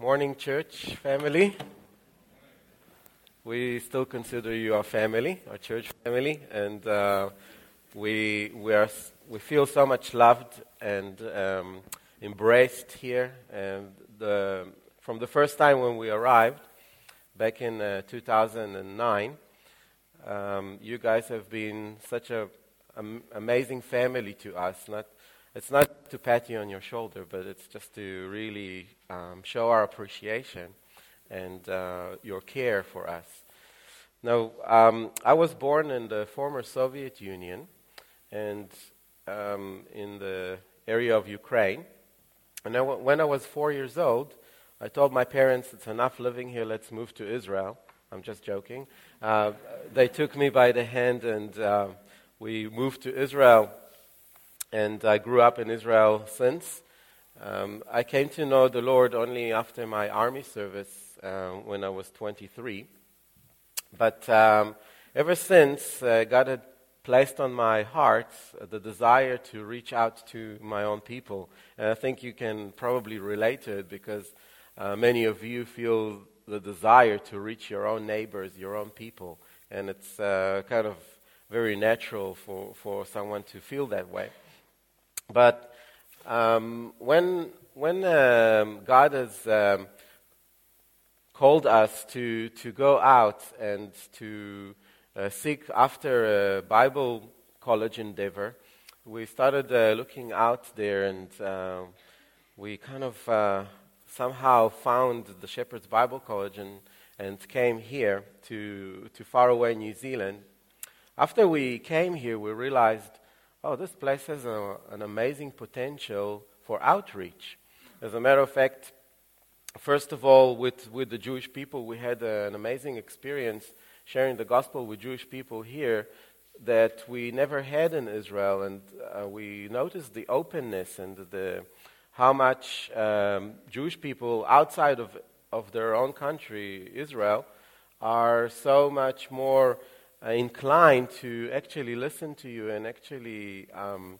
Morning, church family. We still consider you our family, our church family, and uh, we we are we feel so much loved and um, embraced here. And the, from the first time when we arrived back in uh, 2009, um, you guys have been such an am- amazing family to us. Not it's not to pat you on your shoulder, but it's just to really um, show our appreciation and uh, your care for us. Now, um, I was born in the former Soviet Union and um, in the area of Ukraine. And I, when I was four years old, I told my parents, it's enough living here, let's move to Israel. I'm just joking. Uh, they took me by the hand and uh, we moved to Israel and I grew up in Israel since. Um, I came to know the Lord only after my army service uh, when I was 23. But um, ever since, uh, God had placed on my heart the desire to reach out to my own people. And I think you can probably relate to it because uh, many of you feel the desire to reach your own neighbors, your own people. And it's uh, kind of very natural for, for someone to feel that way. But um, when, when um, God has um, called us to, to go out and to uh, seek after a Bible college endeavor, we started uh, looking out there and uh, we kind of uh, somehow found the Shepherd's Bible College and, and came here to, to faraway New Zealand. After we came here, we realized oh, this place has a, an amazing potential for outreach. As a matter of fact, first of all, with, with the Jewish people, we had uh, an amazing experience sharing the gospel with Jewish people here that we never had in Israel, and uh, we noticed the openness and the, how much um, Jewish people outside of, of their own country, Israel, are so much more uh, inclined to actually listen to you and actually um,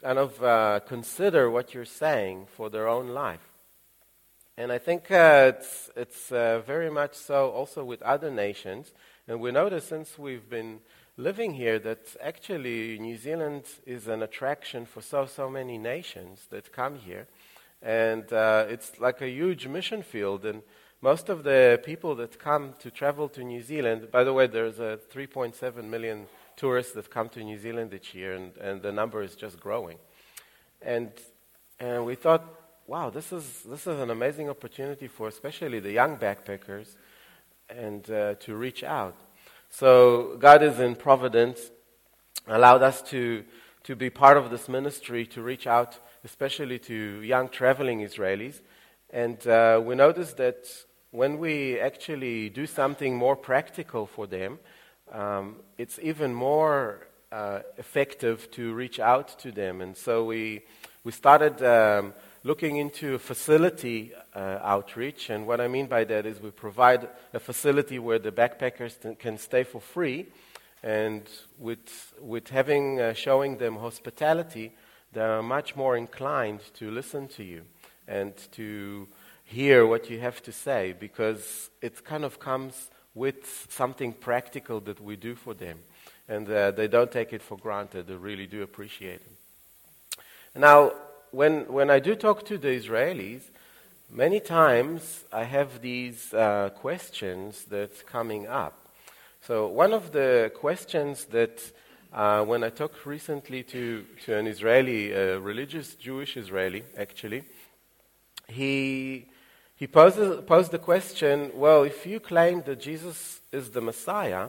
kind of uh, consider what you're saying for their own life. And I think uh, it's, it's uh, very much so also with other nations. And we notice since we've been living here that actually New Zealand is an attraction for so, so many nations that come here. And uh, it's like a huge mission field. And most of the people that come to travel to New Zealand, by the way, there's a 3.7 million tourists that come to New Zealand each year, and, and the number is just growing. And, and we thought, wow, this is, this is an amazing opportunity for especially the young backpackers and uh, to reach out. So God is in providence, allowed us to, to be part of this ministry, to reach out especially to young traveling Israelis. And uh, we noticed that when we actually do something more practical for them, um, it's even more uh, effective to reach out to them. And so we, we started um, looking into facility uh, outreach. And what I mean by that is we provide a facility where the backpackers can stay for free. And with, with having, uh, showing them hospitality, they are much more inclined to listen to you and to hear what you have to say because it kind of comes with something practical that we do for them. And uh, they don't take it for granted. They really do appreciate it. Now, when, when I do talk to the Israelis, many times I have these uh, questions that's coming up. So, one of the questions that uh, when I talked recently to, to an Israeli, a religious Jewish Israeli, actually, he, he poses, posed the question well, if you claim that Jesus is the Messiah,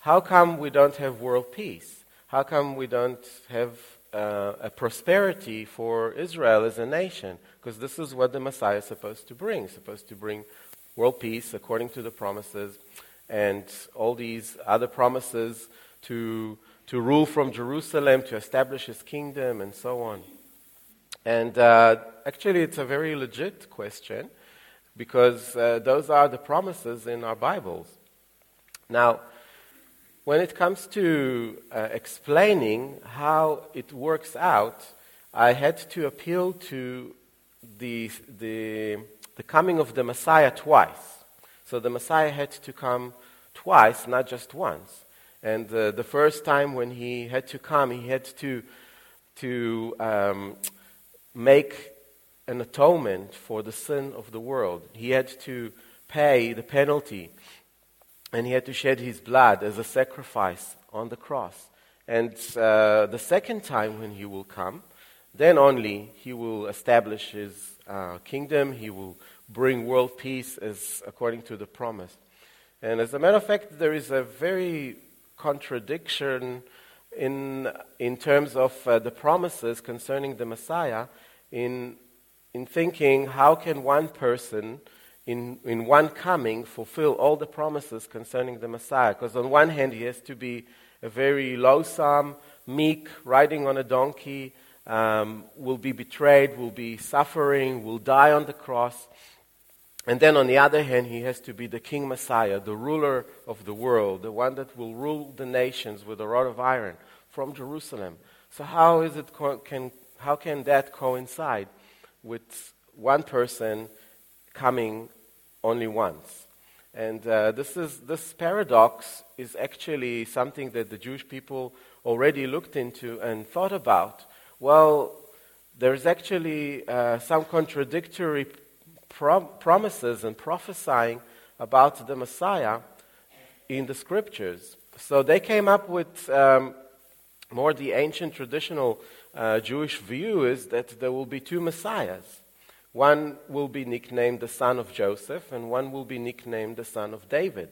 how come we don't have world peace? How come we don't have uh, a prosperity for Israel as a nation? Because this is what the Messiah is supposed to bring, supposed to bring world peace according to the promises and all these other promises to, to rule from Jerusalem, to establish his kingdom, and so on. And uh, actually, it's a very legit question because uh, those are the promises in our Bibles. Now, when it comes to uh, explaining how it works out, I had to appeal to the, the the coming of the Messiah twice. So the Messiah had to come twice, not just once. And uh, the first time when he had to come, he had to, to um, make an atonement for the sin of the world. He had to pay the penalty, and he had to shed his blood as a sacrifice on the cross. And uh, the second time when he will come, then only he will establish his uh, kingdom, he will bring world peace as according to the promise. And as a matter of fact, there is a very contradiction in, in terms of uh, the promises concerning the Messiah in, in thinking how can one person in, in one coming fulfill all the promises concerning the Messiah. Because on one hand, he has to be a very loathsome, meek, riding on a donkey, um, will be betrayed, will be suffering, will die on the cross. And then on the other hand, he has to be the King Messiah, the ruler of the world, the one that will rule the nations with a rod of iron from Jerusalem. So how is it co- can how can that coincide with one person coming only once? And uh, this is this paradox is actually something that the Jewish people already looked into and thought about. Well, there's actually uh, some contradictory prom- promises and prophesying about the Messiah in the scriptures. So they came up with um, more the ancient traditional uh, Jewish view is that there will be two messiahs. One will be nicknamed the son of Joseph, and one will be nicknamed the son of David.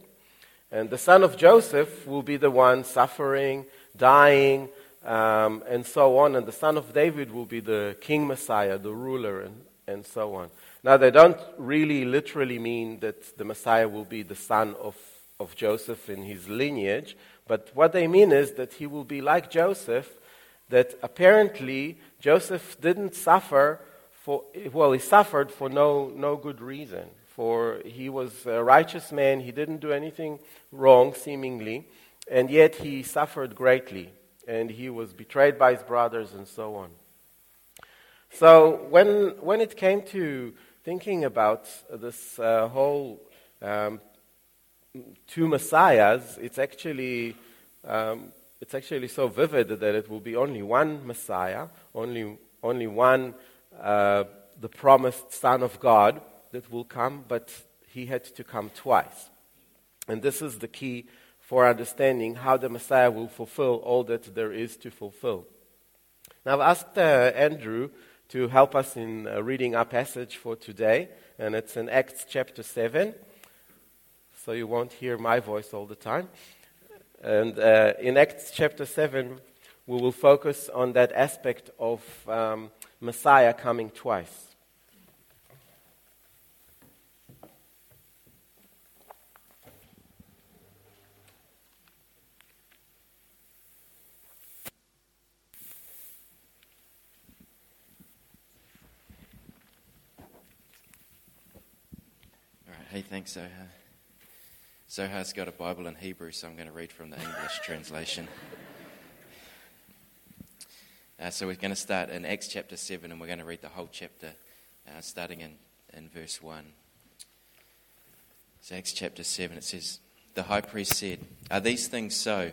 And the son of Joseph will be the one suffering, dying, um, and so on. And the son of David will be the king Messiah, the ruler, and, and so on. Now, they don't really literally mean that the Messiah will be the son of, of Joseph in his lineage, but what they mean is that he will be like Joseph, that apparently Joseph didn't suffer for, well, he suffered for no, no good reason. For he was a righteous man, he didn't do anything wrong, seemingly, and yet he suffered greatly, and he was betrayed by his brothers and so on. So when, when it came to thinking about this uh, whole um, two messiahs, it's actually um, it's actually so vivid that it will be only one Messiah, only only one uh, the promised Son of God that will come, but he had to come twice, and this is the key for understanding how the Messiah will fulfill all that there is to fulfill. Now, I've asked uh, Andrew to help us in uh, reading our passage for today, and it's in Acts chapter 7, so you won't hear my voice all the time. And uh, in Acts chapter 7, we will focus on that aspect of um, Messiah coming twice. Hey, thanks, Zoha. Zoha's got a Bible in Hebrew, so I'm going to read from the English translation. Uh, so we're going to start in Acts chapter 7, and we're going to read the whole chapter, uh, starting in, in verse 1. So, Acts chapter 7, it says, The high priest said, Are these things so?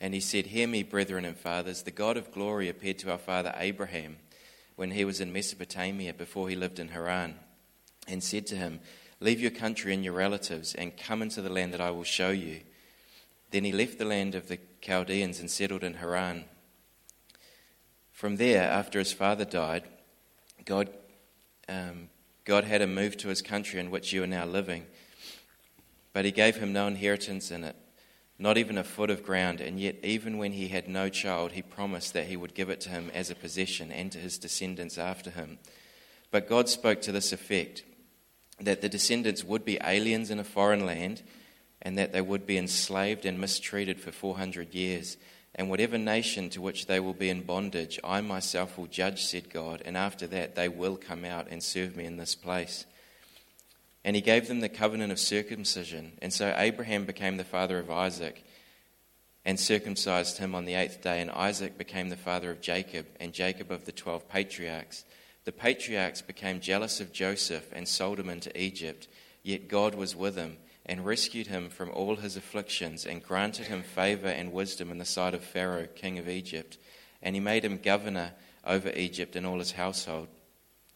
And he said, Hear me, brethren and fathers. The God of glory appeared to our father Abraham when he was in Mesopotamia before he lived in Haran and said to him, Leave your country and your relatives and come into the land that I will show you. Then he left the land of the Chaldeans and settled in Haran. From there, after his father died, God, um, God had him move to his country in which you are now living. But he gave him no inheritance in it, not even a foot of ground, and yet, even when he had no child, he promised that he would give it to him as a possession and to his descendants after him. But God spoke to this effect that the descendants would be aliens in a foreign land and that they would be enslaved and mistreated for 400 years. And whatever nation to which they will be in bondage, I myself will judge, said God, and after that they will come out and serve me in this place. And he gave them the covenant of circumcision. And so Abraham became the father of Isaac and circumcised him on the eighth day. And Isaac became the father of Jacob, and Jacob of the twelve patriarchs The patriarchs became jealous of Joseph and sold him into Egypt, yet God was with him and rescued him from all his afflictions and granted him favor and wisdom in the sight of Pharaoh, king of Egypt. And he made him governor over Egypt and all his household.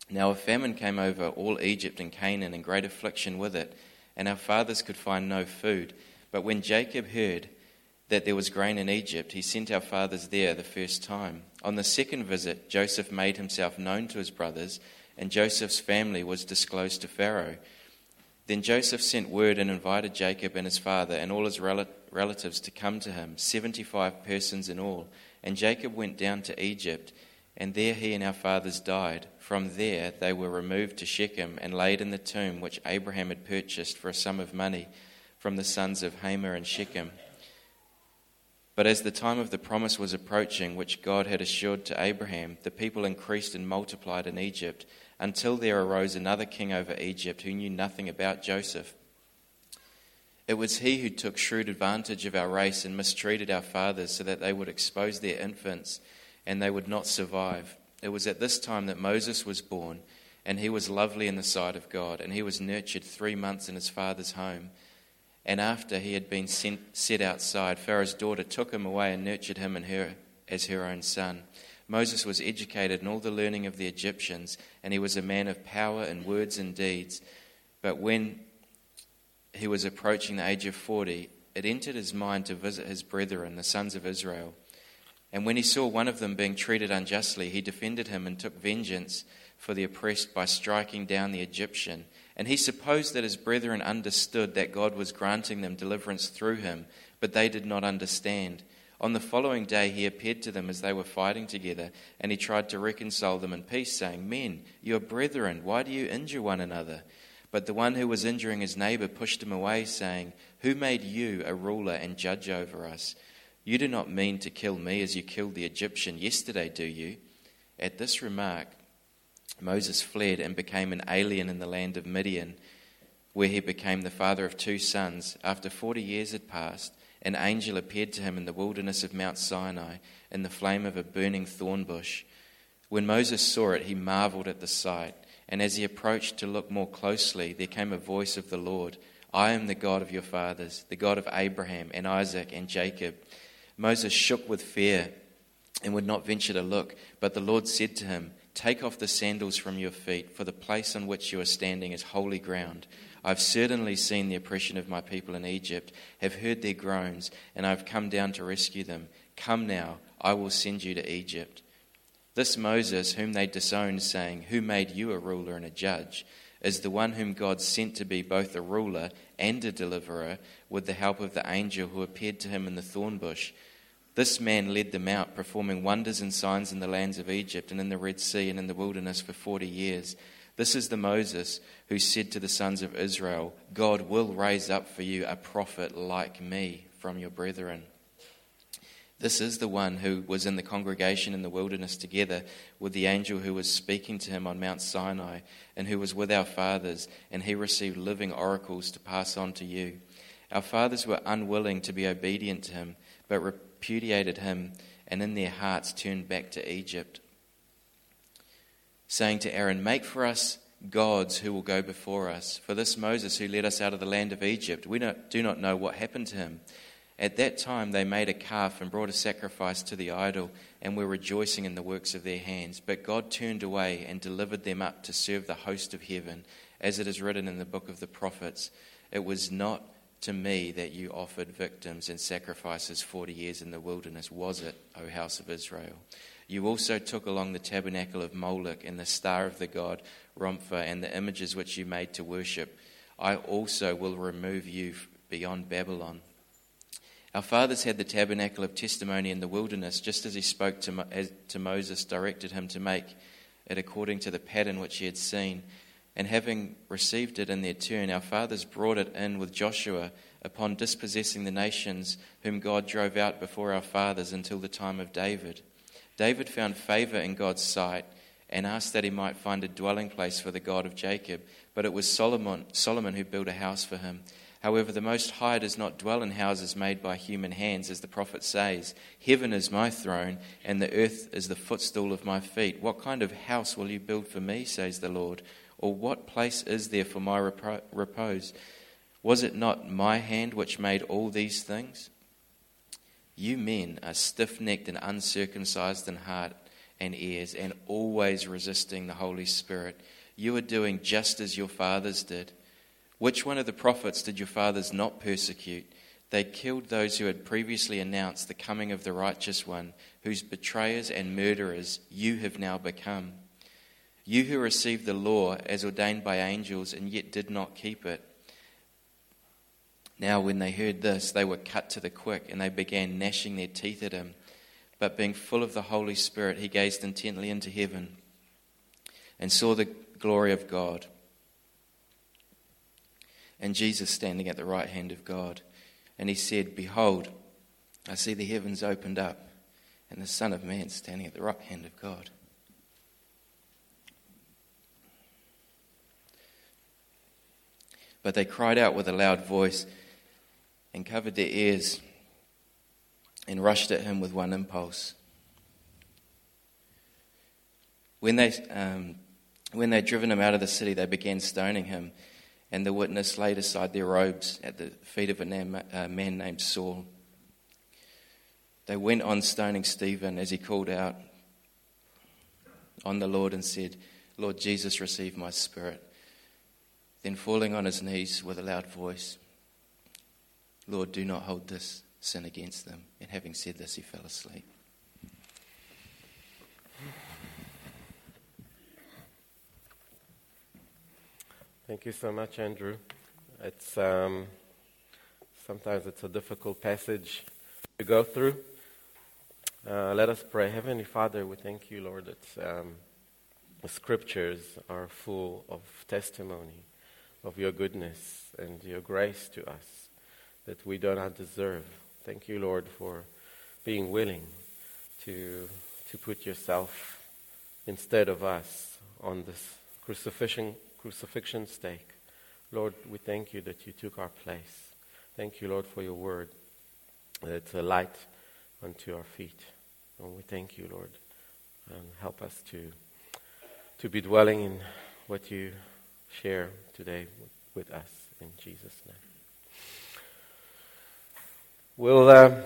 Now a famine came over all Egypt and Canaan, and great affliction with it, and our fathers could find no food. But when Jacob heard that there was grain in Egypt, he sent our fathers there the first time. On the second visit, Joseph made himself known to his brothers, and Joseph's family was disclosed to Pharaoh. Then Joseph sent word and invited Jacob and his father and all his rel- relatives to come to him, 75 persons in all. And Jacob went down to Egypt, and there he and our fathers died. From there they were removed to Shechem and laid in the tomb which Abraham had purchased for a sum of money from the sons of Hamor and Shechem. But as the time of the promise was approaching, which God had assured to Abraham, the people increased and multiplied in Egypt until there arose another king over Egypt who knew nothing about Joseph. It was he who took shrewd advantage of our race and mistreated our fathers so that they would expose their infants and they would not survive. It was at this time that Moses was born, and he was lovely in the sight of God, and he was nurtured three months in his father's home. And after he had been sent, set outside, Pharaoh's daughter took him away and nurtured him and her as her own son. Moses was educated in all the learning of the Egyptians, and he was a man of power in words and deeds. But when he was approaching the age of 40, it entered his mind to visit his brethren, the sons of Israel. And when he saw one of them being treated unjustly, he defended him and took vengeance for the oppressed by striking down the Egyptian. And he supposed that his brethren understood that God was granting them deliverance through him, but they did not understand. On the following day, he appeared to them as they were fighting together, and he tried to reconcile them in peace, saying, Men, you are brethren, why do you injure one another? But the one who was injuring his neighbor pushed him away, saying, Who made you a ruler and judge over us? You do not mean to kill me as you killed the Egyptian yesterday, do you? At this remark, Moses fled and became an alien in the land of Midian, where he became the father of two sons. After forty years had passed, an angel appeared to him in the wilderness of Mount Sinai in the flame of a burning thorn bush. When Moses saw it, he marveled at the sight. And as he approached to look more closely, there came a voice of the Lord I am the God of your fathers, the God of Abraham and Isaac and Jacob. Moses shook with fear and would not venture to look. But the Lord said to him, Take off the sandals from your feet, for the place on which you are standing is holy ground. I've certainly seen the oppression of my people in Egypt, have heard their groans, and I've come down to rescue them. Come now, I will send you to Egypt. This Moses, whom they disowned, saying, Who made you a ruler and a judge, is the one whom God sent to be both a ruler and a deliverer, with the help of the angel who appeared to him in the thorn bush. This man led them out, performing wonders and signs in the lands of Egypt and in the Red Sea and in the wilderness for forty years. This is the Moses who said to the sons of Israel, God will raise up for you a prophet like me from your brethren. This is the one who was in the congregation in the wilderness together with the angel who was speaking to him on Mount Sinai, and who was with our fathers, and he received living oracles to pass on to you. Our fathers were unwilling to be obedient to him, but repudiated him, and in their hearts turned back to Egypt saying to Aaron, Make for us gods who will go before us. For this Moses who led us out of the land of Egypt, we do not know what happened to him. At that time they made a calf and brought a sacrifice to the idol, and were rejoicing in the works of their hands. But God turned away and delivered them up to serve the host of heaven, as it is written in the book of the prophets. It was not to me that you offered victims and sacrifices forty years in the wilderness, was it, O house of Israel? You also took along the tabernacle of Moloch and the star of the god Rempha and the images which you made to worship. I also will remove you beyond Babylon. Our fathers had the tabernacle of testimony in the wilderness, just as he spoke to, as, to Moses, directed him to make it according to the pattern which he had seen. And having received it in their turn, our fathers brought it in with Joshua upon dispossessing the nations whom God drove out before our fathers until the time of David. David found favor in God's sight and asked that he might find a dwelling place for the God of Jacob. But it was Solomon, Solomon who built a house for him. However, the Most High does not dwell in houses made by human hands, as the prophet says Heaven is my throne, and the earth is the footstool of my feet. What kind of house will you build for me, says the Lord? Or what place is there for my repose? Was it not my hand which made all these things? You men are stiff necked and uncircumcised in heart and ears, and always resisting the Holy Spirit. You are doing just as your fathers did. Which one of the prophets did your fathers not persecute? They killed those who had previously announced the coming of the righteous one, whose betrayers and murderers you have now become. You who received the law as ordained by angels and yet did not keep it. Now, when they heard this, they were cut to the quick and they began gnashing their teeth at him. But being full of the Holy Spirit, he gazed intently into heaven and saw the glory of God and Jesus standing at the right hand of God. And he said, Behold, I see the heavens opened up, and the Son of Man standing at the right hand of God. But they cried out with a loud voice and covered their ears and rushed at him with one impulse. When they, um, when they'd driven him out of the city, they began stoning him and the witness laid aside their robes at the feet of a man named Saul. They went on stoning Stephen as he called out on the Lord and said, Lord Jesus, receive my spirit. Then, falling on his knees with a loud voice, Lord, do not hold this sin against them. And having said this, he fell asleep. Thank you so much, Andrew. It's um, sometimes it's a difficult passage to go through. Uh, let us pray. Heavenly Father, we thank you, Lord, that um, the scriptures are full of testimony of your goodness and your grace to us that we do not deserve. Thank you, Lord, for being willing to to put yourself instead of us on this crucifixion crucifixion stake. Lord, we thank you that you took our place. Thank you, Lord, for your word. It's a light unto our feet. And we thank you, Lord. And help us to, to be dwelling in what you share today with, us. In Jesus' name. We'll, uh,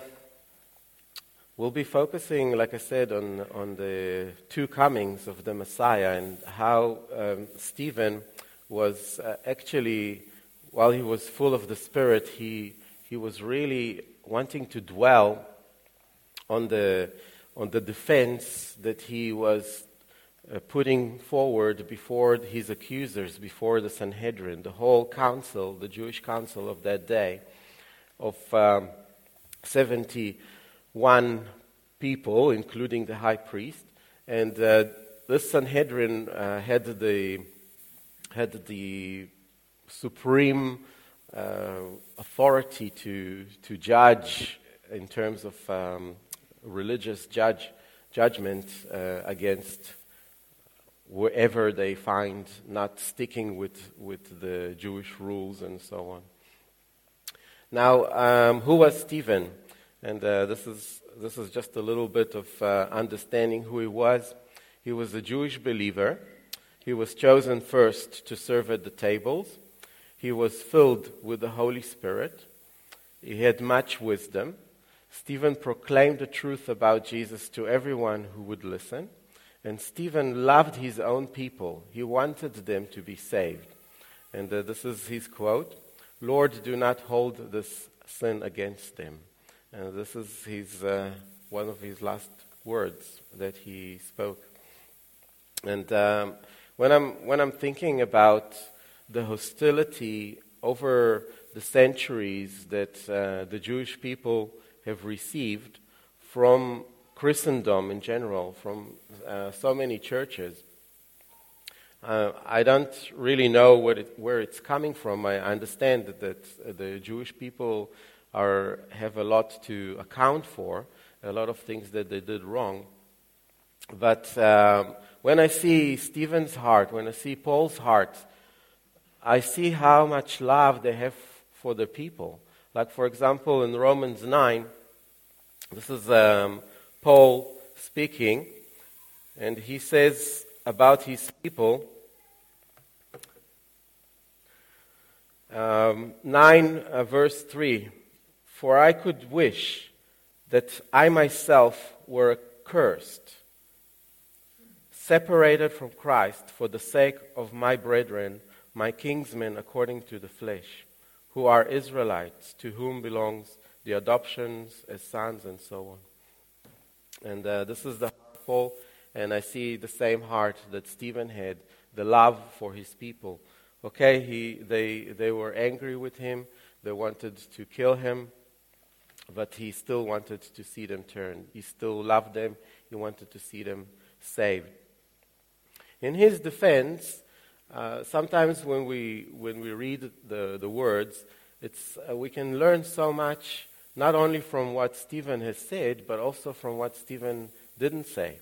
we'll be focusing, like I said, on, on the two comings of the Messiah and how um, Stephen was uh, actually, while he was full of the Spirit, he, he was really wanting to dwell on the, on the defense that he was uh, putting forward before his accusers, before the Sanhedrin, the whole council, the Jewish council of that day, of um, 71 people, including the high priest. And uh, this Sanhedrin uh, had the had the supreme uh, authority to, to judge in terms of um, religious judge, judgment uh, against wherever they find not sticking with, with the Jewish rules and so on. Now, um, who was Stephen? And uh, this, is, this is just a little bit of uh, understanding who he was. He was a Jewish believer he was chosen first to serve at the tables. He was filled with the Holy Spirit. He had much wisdom. Stephen proclaimed the truth about Jesus to everyone who would listen. And Stephen loved his own people. He wanted them to be saved. And uh, this is his quote Lord, do not hold this sin against them. And this is his, uh, one of his last words that he spoke. And um, when I'm, when I'm thinking about the hostility over the centuries that uh, the Jewish people have received from Christendom in general, from uh, so many churches, uh, I don't really know it, where it's coming from. I understand that, that the Jewish people are, have a lot to account for, a lot of things that they did wrong. But um, when I see Stephen's heart, when I see Paul's heart, I see how much love they have for the people. Like, for example, in Romans 9, this is um, Paul speaking, and he says about his people, um, 9 uh, verse 3 For I could wish that I myself were accursed, separated from Christ for the sake of my brethren, my kinsmen according to the flesh, who are Israelites, to whom belongs the adoptions as sons and so on. And uh, this is the heart Paul, and I see the same heart that Stephen had, the love for his people. Okay, he, they, they were angry with him, they wanted to kill him, but he still wanted to see them turn. He still loved them, he wanted to see them saved. In his defense, uh, sometimes when we, when we read the, the words, it's, uh, we can learn so much, not only from what Stephen has said, but also from what Stephen didn't say.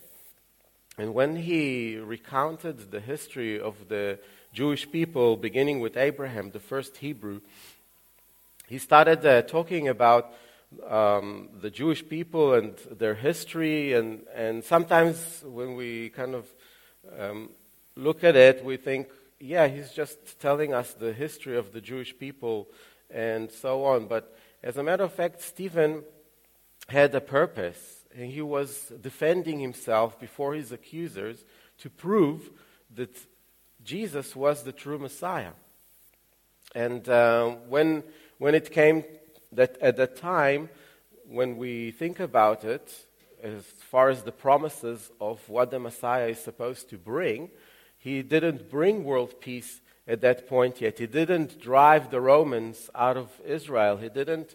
And when he recounted the history of the Jewish people, beginning with Abraham, the first Hebrew, he started uh, talking about um, the Jewish people and their history. And, and sometimes when we kind of um, look at it, we think, yeah, he's just telling us the history of the Jewish people and so on. But as a matter of fact, Stephen had a purpose, and he was defending himself before his accusers to prove that Jesus was the true Messiah. And uh, when, when it came that at that time, when we think about it, as far as the promises of what the Messiah is supposed to bring, he didn't bring world peace at that point yet. He didn't drive the Romans out of Israel. He didn't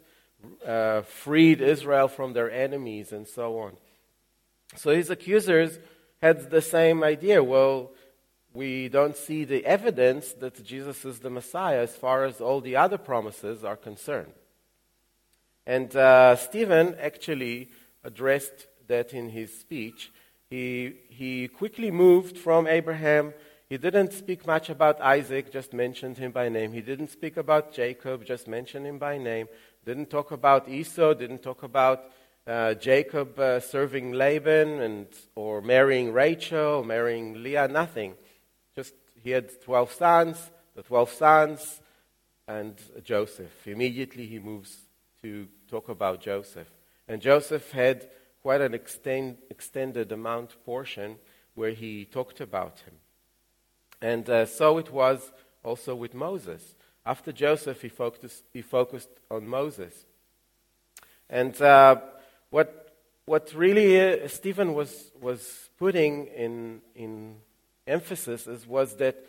uh, freed Israel from their enemies and so on. So his accusers had the same idea. Well, we don't see the evidence that Jesus is the Messiah as far as all the other promises are concerned. And uh, Stephen actually addressed that in his speech. He, he quickly moved from Abraham. He didn't speak much about Isaac, just mentioned him by name. He didn't speak about Jacob, just mentioned him by name. Didn't talk about Esau, didn't talk about uh, Jacob uh, serving Laban and, or marrying Rachel, marrying Leah, nothing. Just he had 12 sons, the 12 sons, and Joseph. Immediately he moves to talk about Joseph. And Joseph had quite an extend, extended amount portion where he talked about him. And uh, so it was also with Moses. After Joseph, he focused, he focused on Moses. And uh, what, what really uh, Stephen was, was putting in, in emphasis is, was that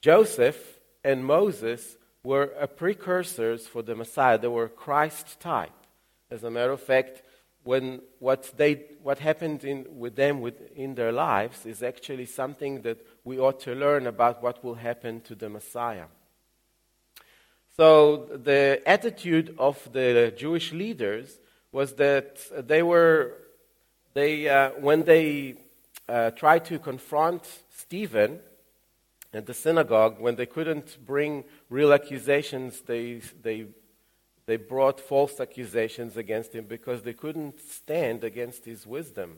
Joseph and Moses were precursors for the Messiah. They were Christ type. As a matter of fact, when what, they, what happened in, with them with, in their lives is actually something that we ought to learn about what will happen to the Messiah. So the attitude of the Jewish leaders was that they were, they, uh, when they uh, tried to confront Stephen at the synagogue, when they couldn't bring real accusations, they, they, they brought false accusations against him because they couldn't stand against his wisdom.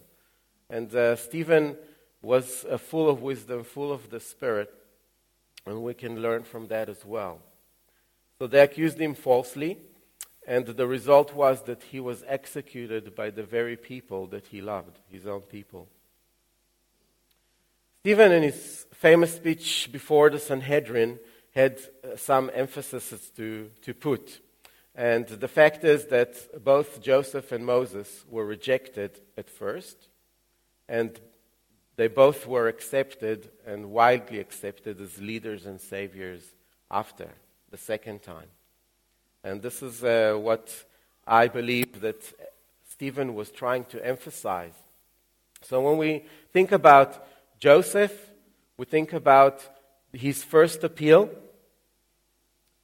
And uh, Stephen was uh, full of wisdom, full of the Spirit, and we can learn from that as well. So they accused him falsely, and the result was that he was executed by the very people that he loved, his own people. Stephen, in his famous speech before the Sanhedrin, had uh, some emphasis to, to put. And the fact is that both Joseph and Moses were rejected at first, and they both were accepted and widely accepted as leaders and saviors after the second time. And this is uh, what I believe that Stephen was trying to emphasize. So when we think about Joseph, we think about his first appeal.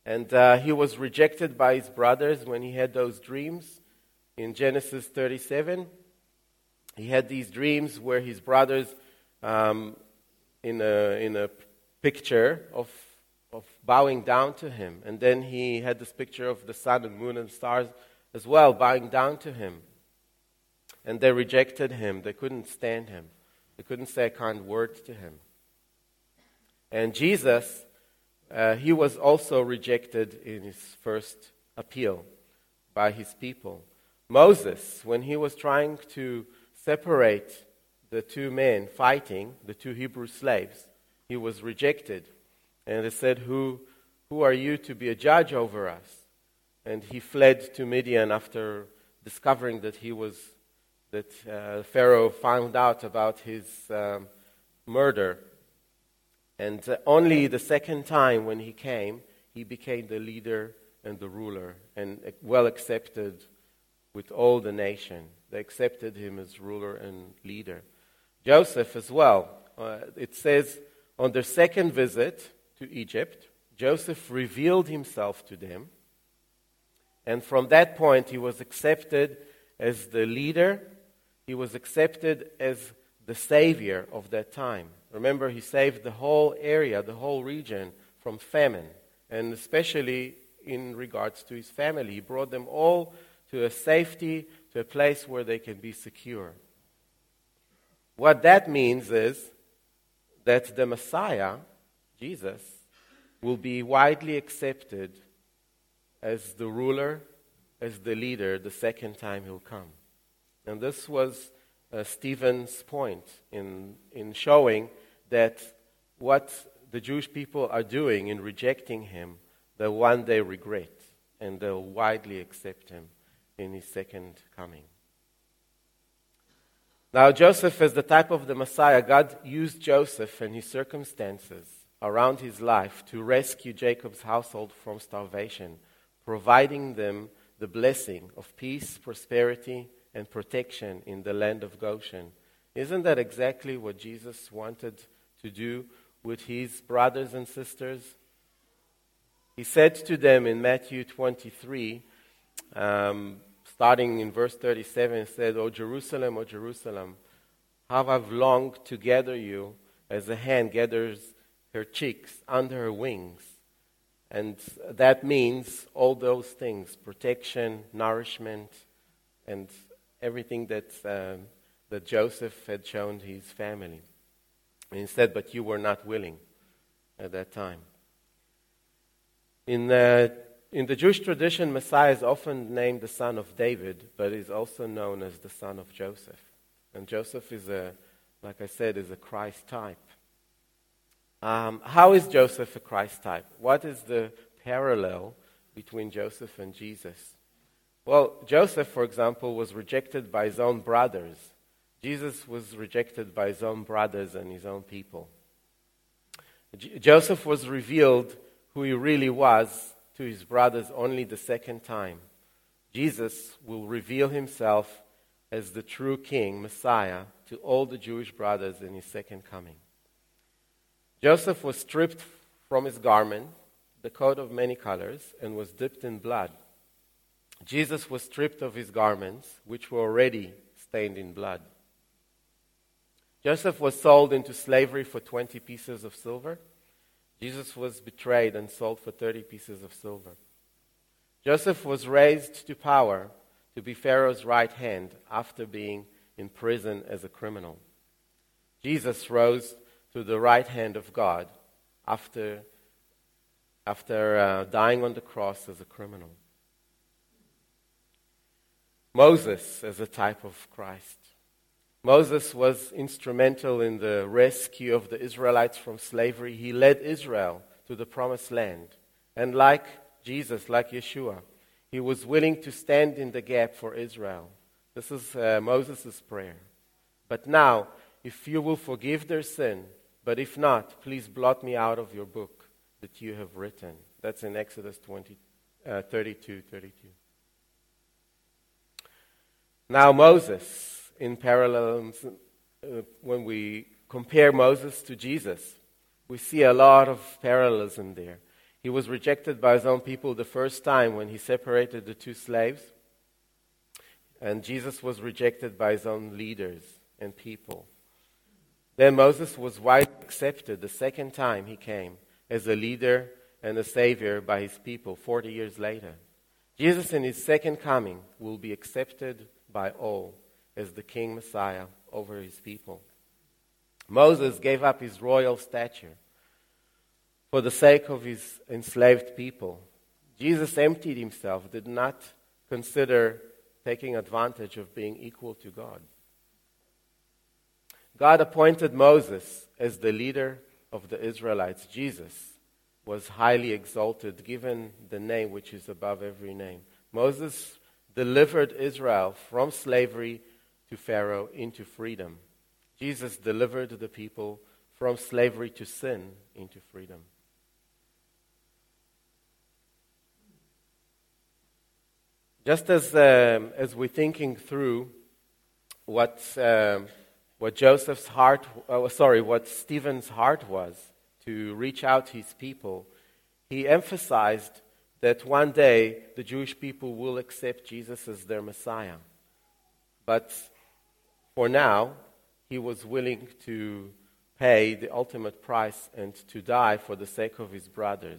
And uh, he was rejected by his brothers when he had those dreams in Genesis 37. He had these dreams where his brothers, um, in, a, in a picture of, of bowing down to him. And then he had this picture of the sun and moon and stars as well bowing down to him. And they rejected him. They couldn't stand him. They couldn't say a kind word to him. And Jesus, uh, he was also rejected in his first appeal by his people. Moses, when he was trying to separate the two men fighting, the two Hebrew slaves, he was rejected. And they said, Who, who are you to be a judge over us? And he fled to Midian after discovering that he was, that uh, Pharaoh found out about his um, murder. And uh, only the second time when he came, he became the leader and the ruler and well accepted with all the nation. They accepted him as ruler and leader. Joseph as well. Uh, it says on their second visit to Egypt, Joseph revealed himself to them. And from that point, he was accepted as the leader, he was accepted as the savior of that time. Remember, he saved the whole area, the whole region from famine, and especially in regards to his family. He brought them all to a safety, to a place where they can be secure. What that means is that the Messiah, Jesus, will be widely accepted as the ruler, as the leader, the second time he'll come. And this was uh, Stephen's point in, in showing that what the Jewish people are doing in rejecting him, they'll one day regret, and they'll widely accept him in his second coming. Now, Joseph, as the type of the Messiah, God used Joseph and his circumstances around his life to rescue Jacob's household from starvation, providing them the blessing of peace, prosperity, and protection in the land of Goshen. Isn't that exactly what Jesus wanted to do with his brothers and sisters? He said to them in Matthew 23, um, starting in verse 37, he said, O Jerusalem, O Jerusalem, how I've longed to gather you as a hen gathers her chicks under her wings. And that means all those things protection, nourishment, and everything that, uh, that Joseph had shown his family. He But you were not willing at that time. In the in the Jewish tradition, Messiah is often named the son of David, but is also known as the son of Joseph. And Joseph is a, like I said, is a Christ type. Um, how is Joseph a Christ type? What is the parallel between Joseph and Jesus? Well, Joseph, for example, was rejected by his own brothers. Jesus was rejected by his own brothers and his own people. J- Joseph was revealed who he really was to his brothers only the second time. Jesus will reveal himself as the true king, Messiah, to all the Jewish brothers in his second coming. Joseph was stripped from his garment, the coat of many colors, and was dipped in blood. Jesus was stripped of his garments, which were already stained in blood. Joseph was sold into slavery for 20 pieces of silver. Jesus was betrayed and sold for 30 pieces of silver. Joseph was raised to power to be Pharaoh's right hand after being in prison as a criminal. Jesus rose to the right hand of God after, after uh, dying on the cross as a criminal. Moses as a type of Christ. Moses was instrumental in the rescue of the Israelites from slavery. He led Israel to the promised land. And like Jesus, like Yeshua, he was willing to stand in the gap for Israel. This is uh, Moses' prayer. But now, if you will forgive their sin, but if not, please blot me out of your book that you have written. That's in Exodus 20, uh, 32 32. Now, Moses in parallels uh, when we compare Moses to Jesus. We see a lot of parallelism there. He was rejected by his own people the first time when he separated the two slaves. And Jesus was rejected by his own leaders and people. Then Moses was widely accepted the second time he came as a leader and a Savior by his people 40 years later. Jesus, in his second coming, will be accepted by all as the King Messiah over his people. Moses gave up his royal stature for the sake of his enslaved people. Jesus emptied himself, did not consider taking advantage of being equal to God. God appointed Moses as the leader of the Israelites. Jesus was highly exalted, given the name which is above every name. Moses delivered Israel from slavery to Pharaoh into freedom. Jesus delivered the people from slavery to sin into freedom. Just as, um, as we're thinking through what, um, what Joseph's heart, oh, sorry, what Stephen's heart was to reach out to his people, he emphasized that one day the Jewish people will accept Jesus as their Messiah. But for now, he was willing to pay the ultimate price and to die for the sake of his brothers.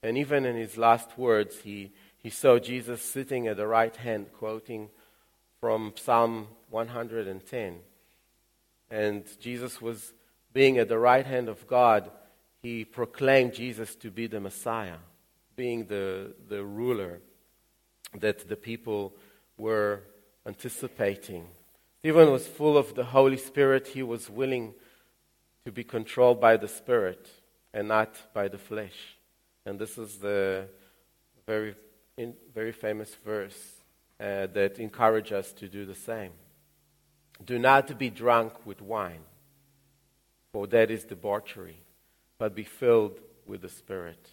And even in his last words, he, he saw Jesus sitting at the right hand, quoting from Psalm 110. And Jesus was being at the right hand of God, he proclaimed Jesus to be the Messiah, being the, the ruler that the people were anticipating. Stephen was full of the Holy Spirit. He was willing to be controlled by the Spirit and not by the flesh. And this is the very, in, very famous verse uh, that encourages us to do the same. Do not be drunk with wine, for that is debauchery, but be filled with the Spirit.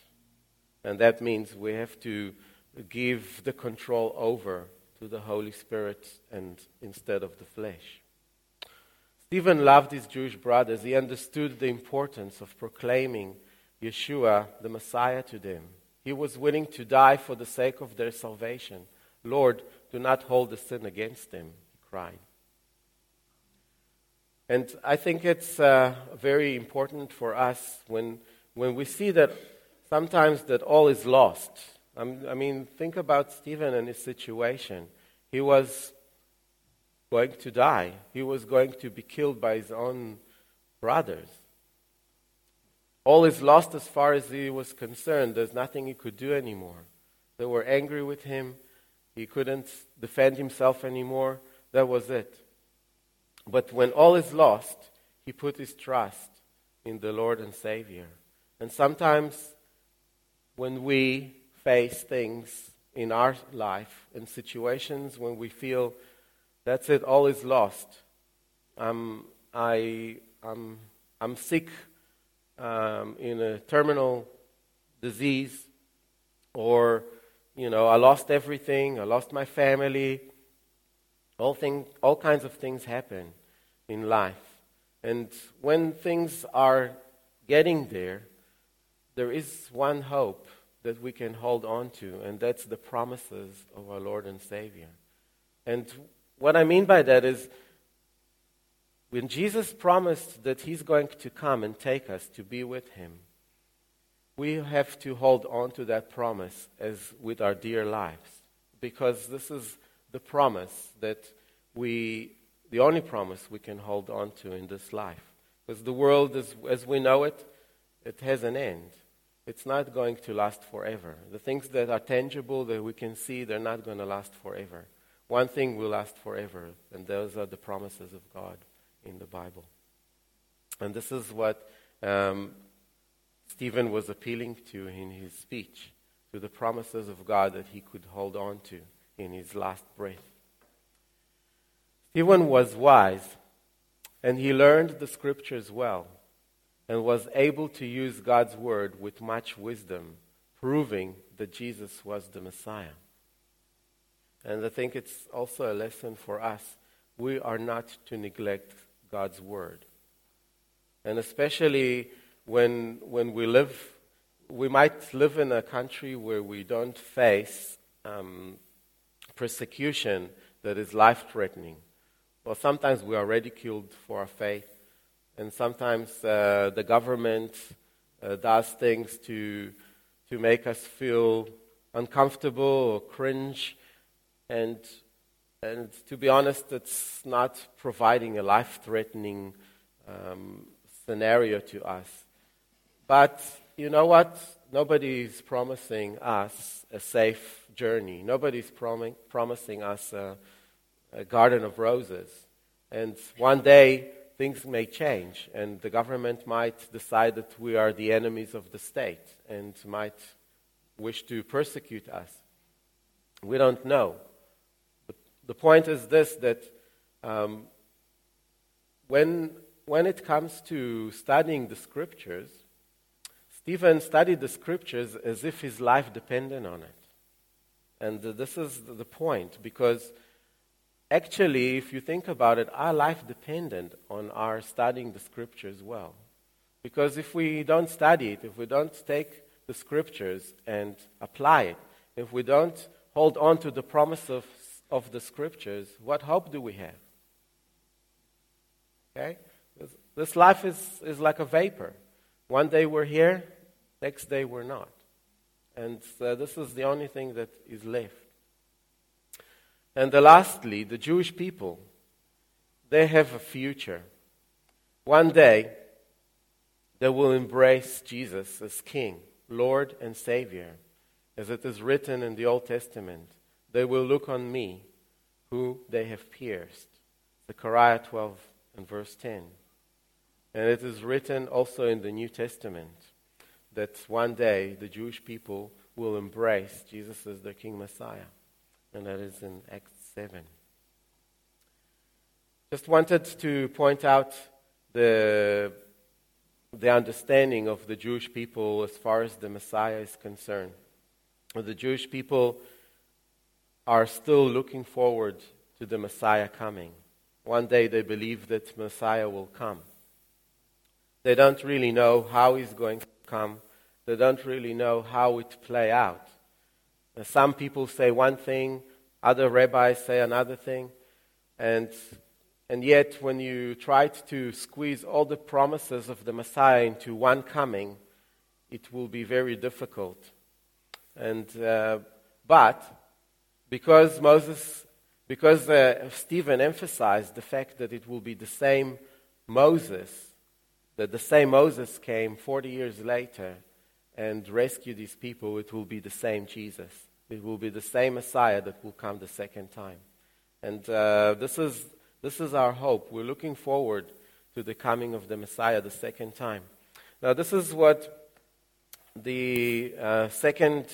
And that means we have to give the control over to the Holy Spirit and instead of the flesh. Stephen loved his Jewish brothers. He understood the importance of proclaiming Yeshua, the Messiah, to them. He was willing to die for the sake of their salvation. Lord, do not hold the sin against them, he cried. And I think it's uh, very important for us when, when we see that sometimes that all is lost I mean, think about Stephen and his situation. He was going to die, he was going to be killed by his own brothers. All is lost as far as he was concerned. There's nothing he could do anymore. They were angry with him. He couldn't defend himself anymore. That was it. But when all is lost, he put his trust in the Lord and Savior. And sometimes when we face things in our life, in situations when we feel that's it, all is lost. I'm, I, I'm, I'm sick um, in a terminal disease, or, you know, I lost everything, I lost my family. All, thing, all kinds of things happen in life. And when things are getting there, there is one hope that we can hold on to, and that's the promises of our Lord and Savior. And what I mean by that is when Jesus promised that He's going to come and take us to be with Him, we have to hold on to that promise as with our dear lives, because this is the promise that we, the only promise we can hold on to in this life. Because the world, as, as we know it, it has an end it's not going to last forever. The things that are tangible, that we can see, they're not going to last forever. One thing will last forever, and those are the promises of God in the Bible. And this is what um, Stephen was appealing to in his speech to the promises of God that he could hold on to in his last breath. Stephen was wise, and he learned the scriptures well and was able to use God's word with much wisdom, proving that Jesus was the Messiah. And I think it's also a lesson for us. We are not to neglect God's word. And especially when, when we live, we might live in a country where we don't face um, persecution that is life threatening. Or sometimes we are ridiculed for our faith and sometimes uh, the government uh, does things to, to make us feel uncomfortable or cringe. And, and to be honest, it's not providing a life threatening um, scenario to us. But you know what? Nobody's promising us a safe journey. Nobody's prom- promising us a, a garden of roses. And one day, things may change, and the government might decide that we are the enemies of the state and might wish to persecute us. We don't know. But the point is this that um, when, when it comes to studying the scriptures, Stephen studied the scriptures as if his life depended on it. And this is the point, because actually, if you think about it, our life depended on our studying the scriptures well. Because if we don't study it, if we don't take the scriptures and apply it, if we don't hold on to the promise of, of the scriptures, what hope do we have? Okay? This, this life is, is like a vapor. One day we're here, next day we're not. And uh, this is the only thing that is left. And uh, lastly, the Jewish people, they have a future. One day, they will embrace Jesus as King. Lord and Savior, as it is written in the Old Testament. They will look on me, who they have pierced. Zechariah 12 and verse 10. And it is written also in the New Testament that one day the Jewish people will embrace Jesus as their King Messiah. And that is in Acts 7. Just wanted to point out the the understanding of the Jewish people as far as the Messiah is concerned. The Jewish people are still looking forward to the Messiah coming. One day they believe that Messiah will come. They don't really know how he's going to come. They don't really know how it play out. Some people say one thing, other rabbis say another thing, and and yet, when you tried to squeeze all the promises of the Messiah into one coming, it will be very difficult. And, uh, but because Moses, because uh, Stephen emphasized the fact that it will be the same Moses, that the same Moses came 40 years later and rescued these people, it will be the same Jesus. It will be the same Messiah that will come the second time. And uh, this is this is our hope. We're looking forward to the coming of the Messiah the second time. Now, this is what the uh, second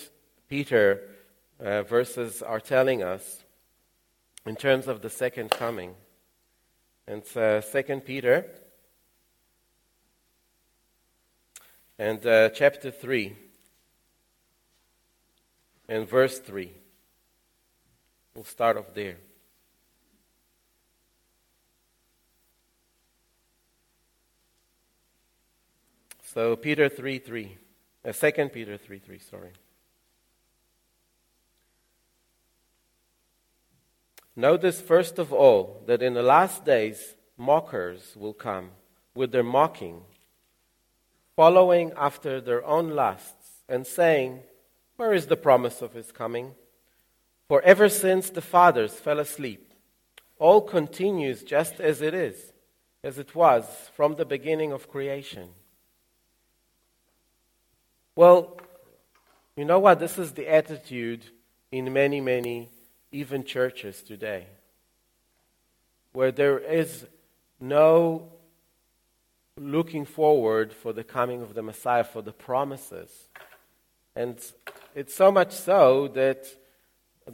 Peter uh, verses are telling us in terms of the second coming. And uh, Second Peter and uh, chapter 3 and verse 3. We'll start off there. So Peter 3 3. Uh, 2 Peter 3 3, sorry. Notice first of all that in the last days mockers will come with their mocking, following after their own lusts, and saying, Where is the promise of his coming? For ever since the fathers fell asleep, all continues just as it is, as it was from the beginning of creation. Well, you know what? This is the attitude in many, many, even churches today, where there is no looking forward for the coming of the Messiah, for the promises. And it's so much so that,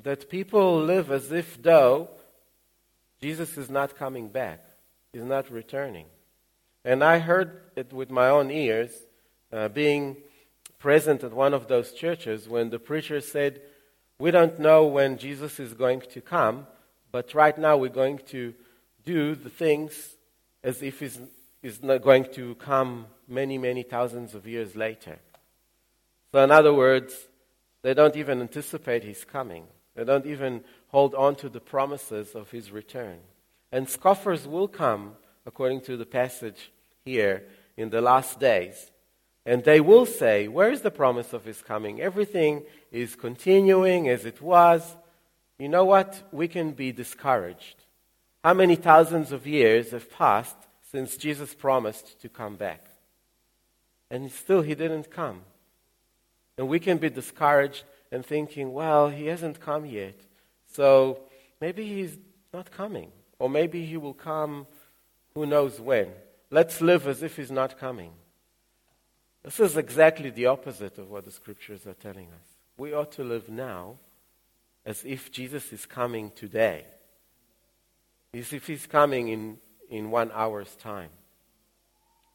that people live as if though Jesus is not coming back, he's not returning. And I heard it with my own ears, uh, being present at one of those churches when the preacher said, We don't know when Jesus is going to come, but right now we're going to do the things as if he's, he's not going to come many, many thousands of years later. So, in other words, they don't even anticipate his coming. They don't even hold on to the promises of his return. And scoffers will come, according to the passage here, in the last days And they will say, Where is the promise of his coming? Everything is continuing as it was. You know what? We can be discouraged. How many thousands of years have passed since Jesus promised to come back? And still he didn't come. And we can be discouraged and thinking, well, he hasn't come yet. So maybe he's not coming. Or maybe he will come who knows when. Let's live as if he's not coming. This is exactly the opposite of what the scriptures are telling us. We ought to live now as if Jesus is coming today, as if he's coming in, in one hour's time.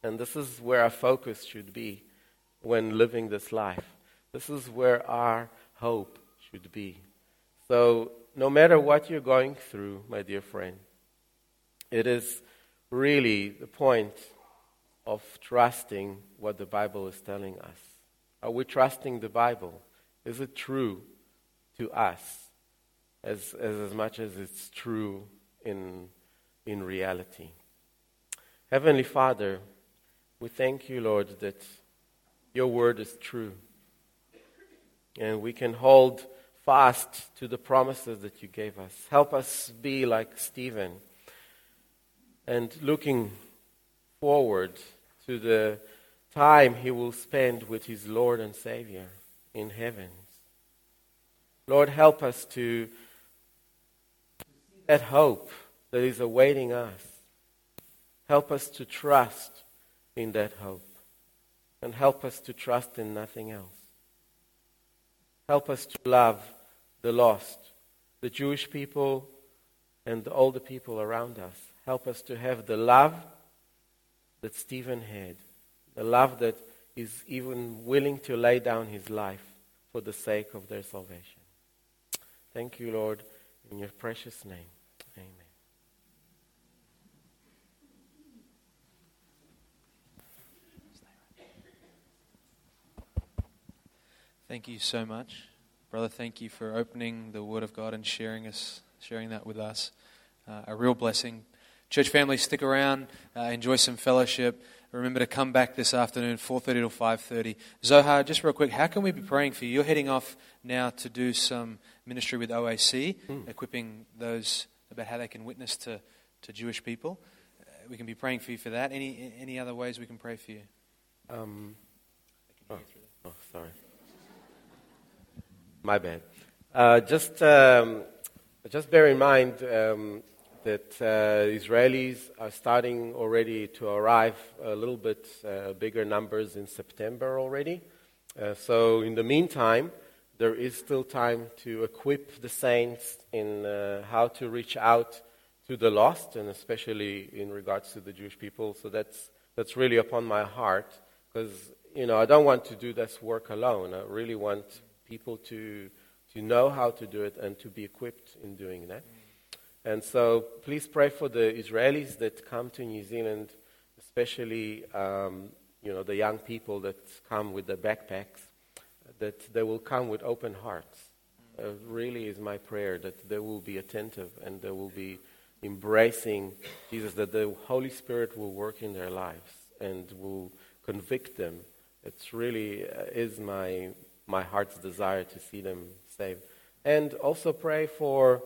And this is where our focus should be when living this life. This is where our hope should be. So, no matter what you're going through, my dear friend, it is really the point of trusting what the Bible is telling us. Are we trusting the Bible? Is it true to us as, as, as much as it's true in, in reality? Heavenly Father, we thank you, Lord, that your word is true. And we can hold fast to the promises that you gave us. Help us be like Stephen and looking forward to the time he will spend with his Lord and Savior in heaven. Lord, help us to see that hope that is awaiting us. Help us to trust in that hope. And help us to trust in nothing else. Help us to love the lost, the Jewish people, and all the people around us. Help us to have the love that Stephen had, the love that is even willing to lay down his life for the sake of their salvation. Thank you, Lord, in your precious name. Amen. Thank you so much. Brother, thank you for opening the Word of God and sharing us, sharing that with us. Uh, a real blessing. Church family, stick around, uh, enjoy some fellowship. Remember to come back this afternoon, 4.30 to 5.30. Zohar, just real quick, how can we be praying for you? You're heading off now to do some ministry with OAC, mm. equipping those about how they can witness to, to Jewish people. Uh, we can be praying for you for that. Any, any other ways we can pray for you? Um, oh, oh, sorry. My bad. Uh, just, um, just bear in mind um, that uh, Israelis are starting already to arrive a little bit uh, bigger numbers in September already. Uh, so, in the meantime, there is still time to equip the saints in uh, how to reach out to the lost, and especially in regards to the Jewish people. So that's that's really upon my heart because you know I don't want to do this work alone. I really want people to, to know how to do it and to be equipped in doing that. And so please pray for the Israelis that come to New Zealand, especially um, you know, the young people that come with the backpacks, that they will come with open hearts. Uh, really is my prayer that they will be attentive and they will be embracing Jesus, that the Holy Spirit will work in their lives and will convict them. It's really uh, is my my heart's desire to see them saved. And also pray for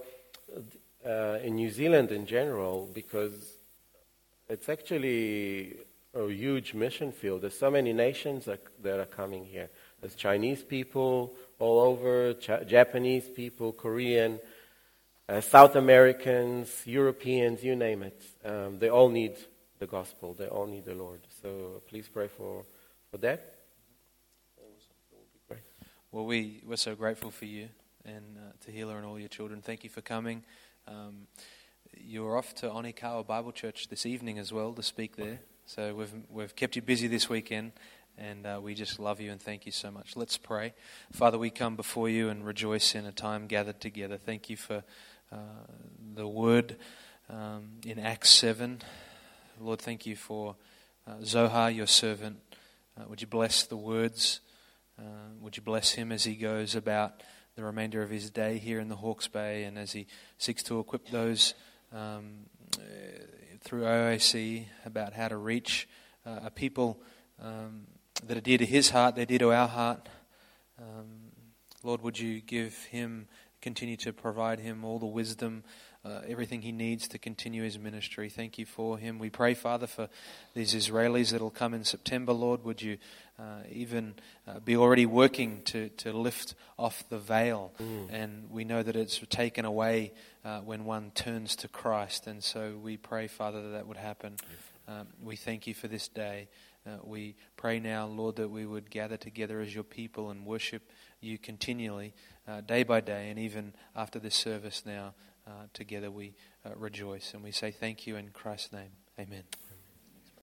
uh, in New Zealand in general because it's actually a huge mission field. There's so many nations that, that are coming here. There's Chinese people all over, Ch- Japanese people, Korean, uh, South Americans, Europeans, you name it. Um, they all need the gospel. They all need the Lord. So please pray for, for that. Well, we, we're so grateful for you and uh, Tahila and all your children. Thank you for coming. Um, you're off to Onekawa Bible Church this evening as well to speak there. So we've, we've kept you busy this weekend, and uh, we just love you and thank you so much. Let's pray. Father, we come before you and rejoice in a time gathered together. Thank you for uh, the word um, in Acts 7. Lord, thank you for uh, Zohar, your servant. Uh, would you bless the words? Uh, would you bless him as he goes about the remainder of his day here in the Hawke's Bay and as he seeks to equip those um, uh, through OAC about how to reach uh, a people um, that are dear to his heart, they're dear to our heart. Um, Lord, would you give him, continue to provide him all the wisdom, uh, everything he needs to continue his ministry. Thank you for him. We pray, Father, for these Israelis that will come in September, Lord. Would you uh, even uh, be already working to, to lift off the veil? And we know that it's taken away uh, when one turns to Christ. And so we pray, Father, that that would happen. Um, we thank you for this day. Uh, we pray now, Lord, that we would gather together as your people and worship you continually, uh, day by day, and even after this service now, uh, together we uh, rejoice. And we say thank you in Christ's name. Amen.